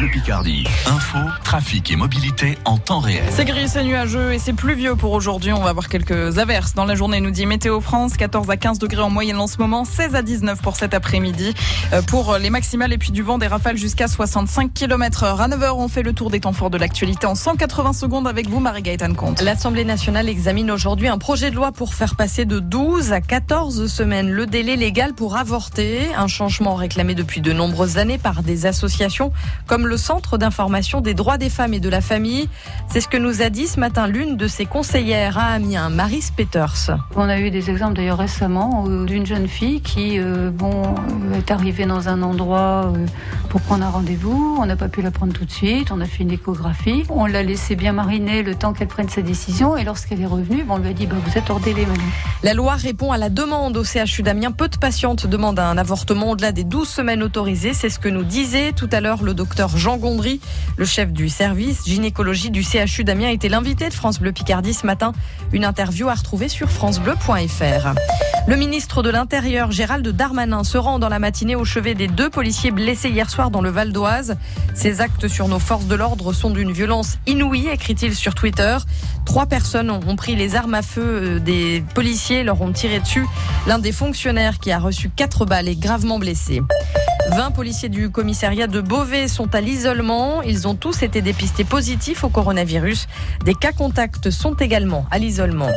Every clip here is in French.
Bleu Picardie. Info, trafic et mobilité en temps réel. C'est gris, c'est nuageux et c'est pluvieux pour aujourd'hui. On va avoir quelques averses dans la journée, nous dit Météo France. 14 à 15 degrés en moyenne en ce moment, 16 à 19 pour cet après-midi. Euh, pour les maximales et puis du vent, des rafales jusqu'à 65 km heure. À 9h, on fait le tour des temps forts de l'actualité en 180 secondes avec vous, Marie-Gaëtane Comte. L'Assemblée nationale examine aujourd'hui un projet de loi pour faire passer de 12 à 14 semaines le délai légal pour avorter. Un changement réclamé depuis de nombreuses années par des associations comme le Centre d'information des droits des femmes et de la famille. C'est ce que nous a dit ce matin l'une de ses conseillères à Amiens, Maris Peters. On a eu des exemples d'ailleurs récemment euh, d'une jeune fille qui euh, bon, euh, est arrivée dans un endroit pour prendre un rendez-vous. On n'a pas pu la prendre tout de suite. On a fait une échographie. On l'a laissé bien mariner le temps qu'elle prenne sa décision. Et lorsqu'elle est revenue, on lui a dit bah, Vous êtes hors délai, madame. La loi répond à la demande au CHU d'Amiens. Peu de patientes demandent un avortement au-delà des 12 semaines autorisées. C'est ce que nous disait tout à l'heure le docteur Jean Gondry, le chef du service gynécologie du CHU d'Amiens, était l'invité de France Bleu Picardie ce matin. Une interview à retrouver sur francebleu.fr. Le ministre de l'Intérieur, Gérald Darmanin, se rend dans la matinée au chevet des deux policiers blessés hier soir dans le Val d'Oise. Ces actes sur nos forces de l'ordre sont d'une violence inouïe, écrit-il sur Twitter. Trois personnes ont pris les armes à feu euh, des policiers, leur ont tiré dessus. L'un des fonctionnaires qui a reçu quatre balles est gravement blessé. 20 policiers du commissariat de Beauvais sont à l'isolement. Ils ont tous été dépistés positifs au coronavirus. Des cas contacts sont également à l'isolement.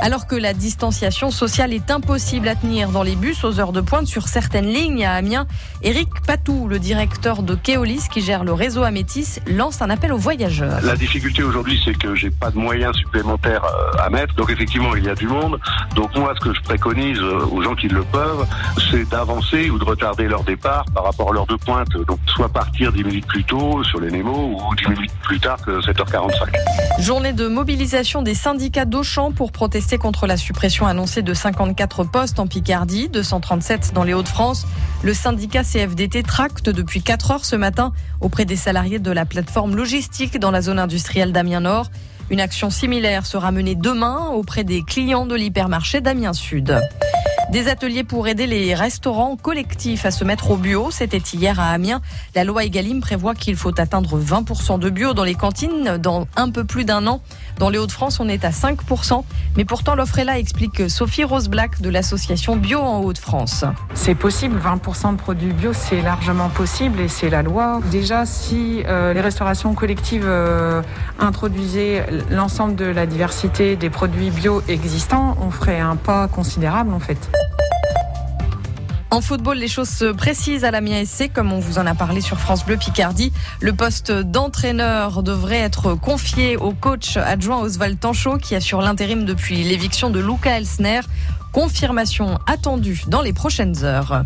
Alors que la distanciation sociale est impossible à tenir dans les bus aux heures de pointe sur certaines lignes à Amiens, Eric Patou, le directeur de Keolis qui gère le réseau Amétis, lance un appel aux voyageurs. La difficulté aujourd'hui, c'est que j'ai pas de moyens supplémentaires euh, à mettre. Donc effectivement, il y a du monde. Donc moi, ce que je préconise euh, aux gens qui le peuvent, c'est d'avancer ou de retarder leur départ par rapport à l'heure de pointe. Donc soit partir 10 minutes plus tôt sur les Nemo ou 10 minutes plus tard que 7h45. Journée de mobilisation des syndicats d'Auchan pour protester contre la suppression annoncée de 54 postes en Picardie, 237 dans les Hauts-de-France. Le syndicat CFDT tracte depuis 4 heures ce matin auprès des salariés de la plateforme logistique dans la zone industrielle d'Amiens Nord. Une action similaire sera menée demain auprès des clients de l'hypermarché d'Amiens Sud. Des ateliers pour aider les restaurants collectifs à se mettre au bio. C'était hier à Amiens. La loi Egalim prévoit qu'il faut atteindre 20% de bio dans les cantines dans un peu plus d'un an. Dans les Hauts-de-France, on est à 5%. Mais pourtant, l'offre est là, explique Sophie Rose Black de l'association Bio en Hauts-de-France. C'est possible. 20% de produits bio, c'est largement possible et c'est la loi. Déjà, si euh, les restaurations collectives euh, introduisaient l'ensemble de la diversité des produits bio existants, on ferait un pas considérable en fait. En football, les choses se précisent à la SC, comme on vous en a parlé sur France Bleu Picardie. Le poste d'entraîneur devrait être confié au coach adjoint Oswald Tanchot, qui assure l'intérim depuis l'éviction de Luca Elsner. Confirmation attendue dans les prochaines heures.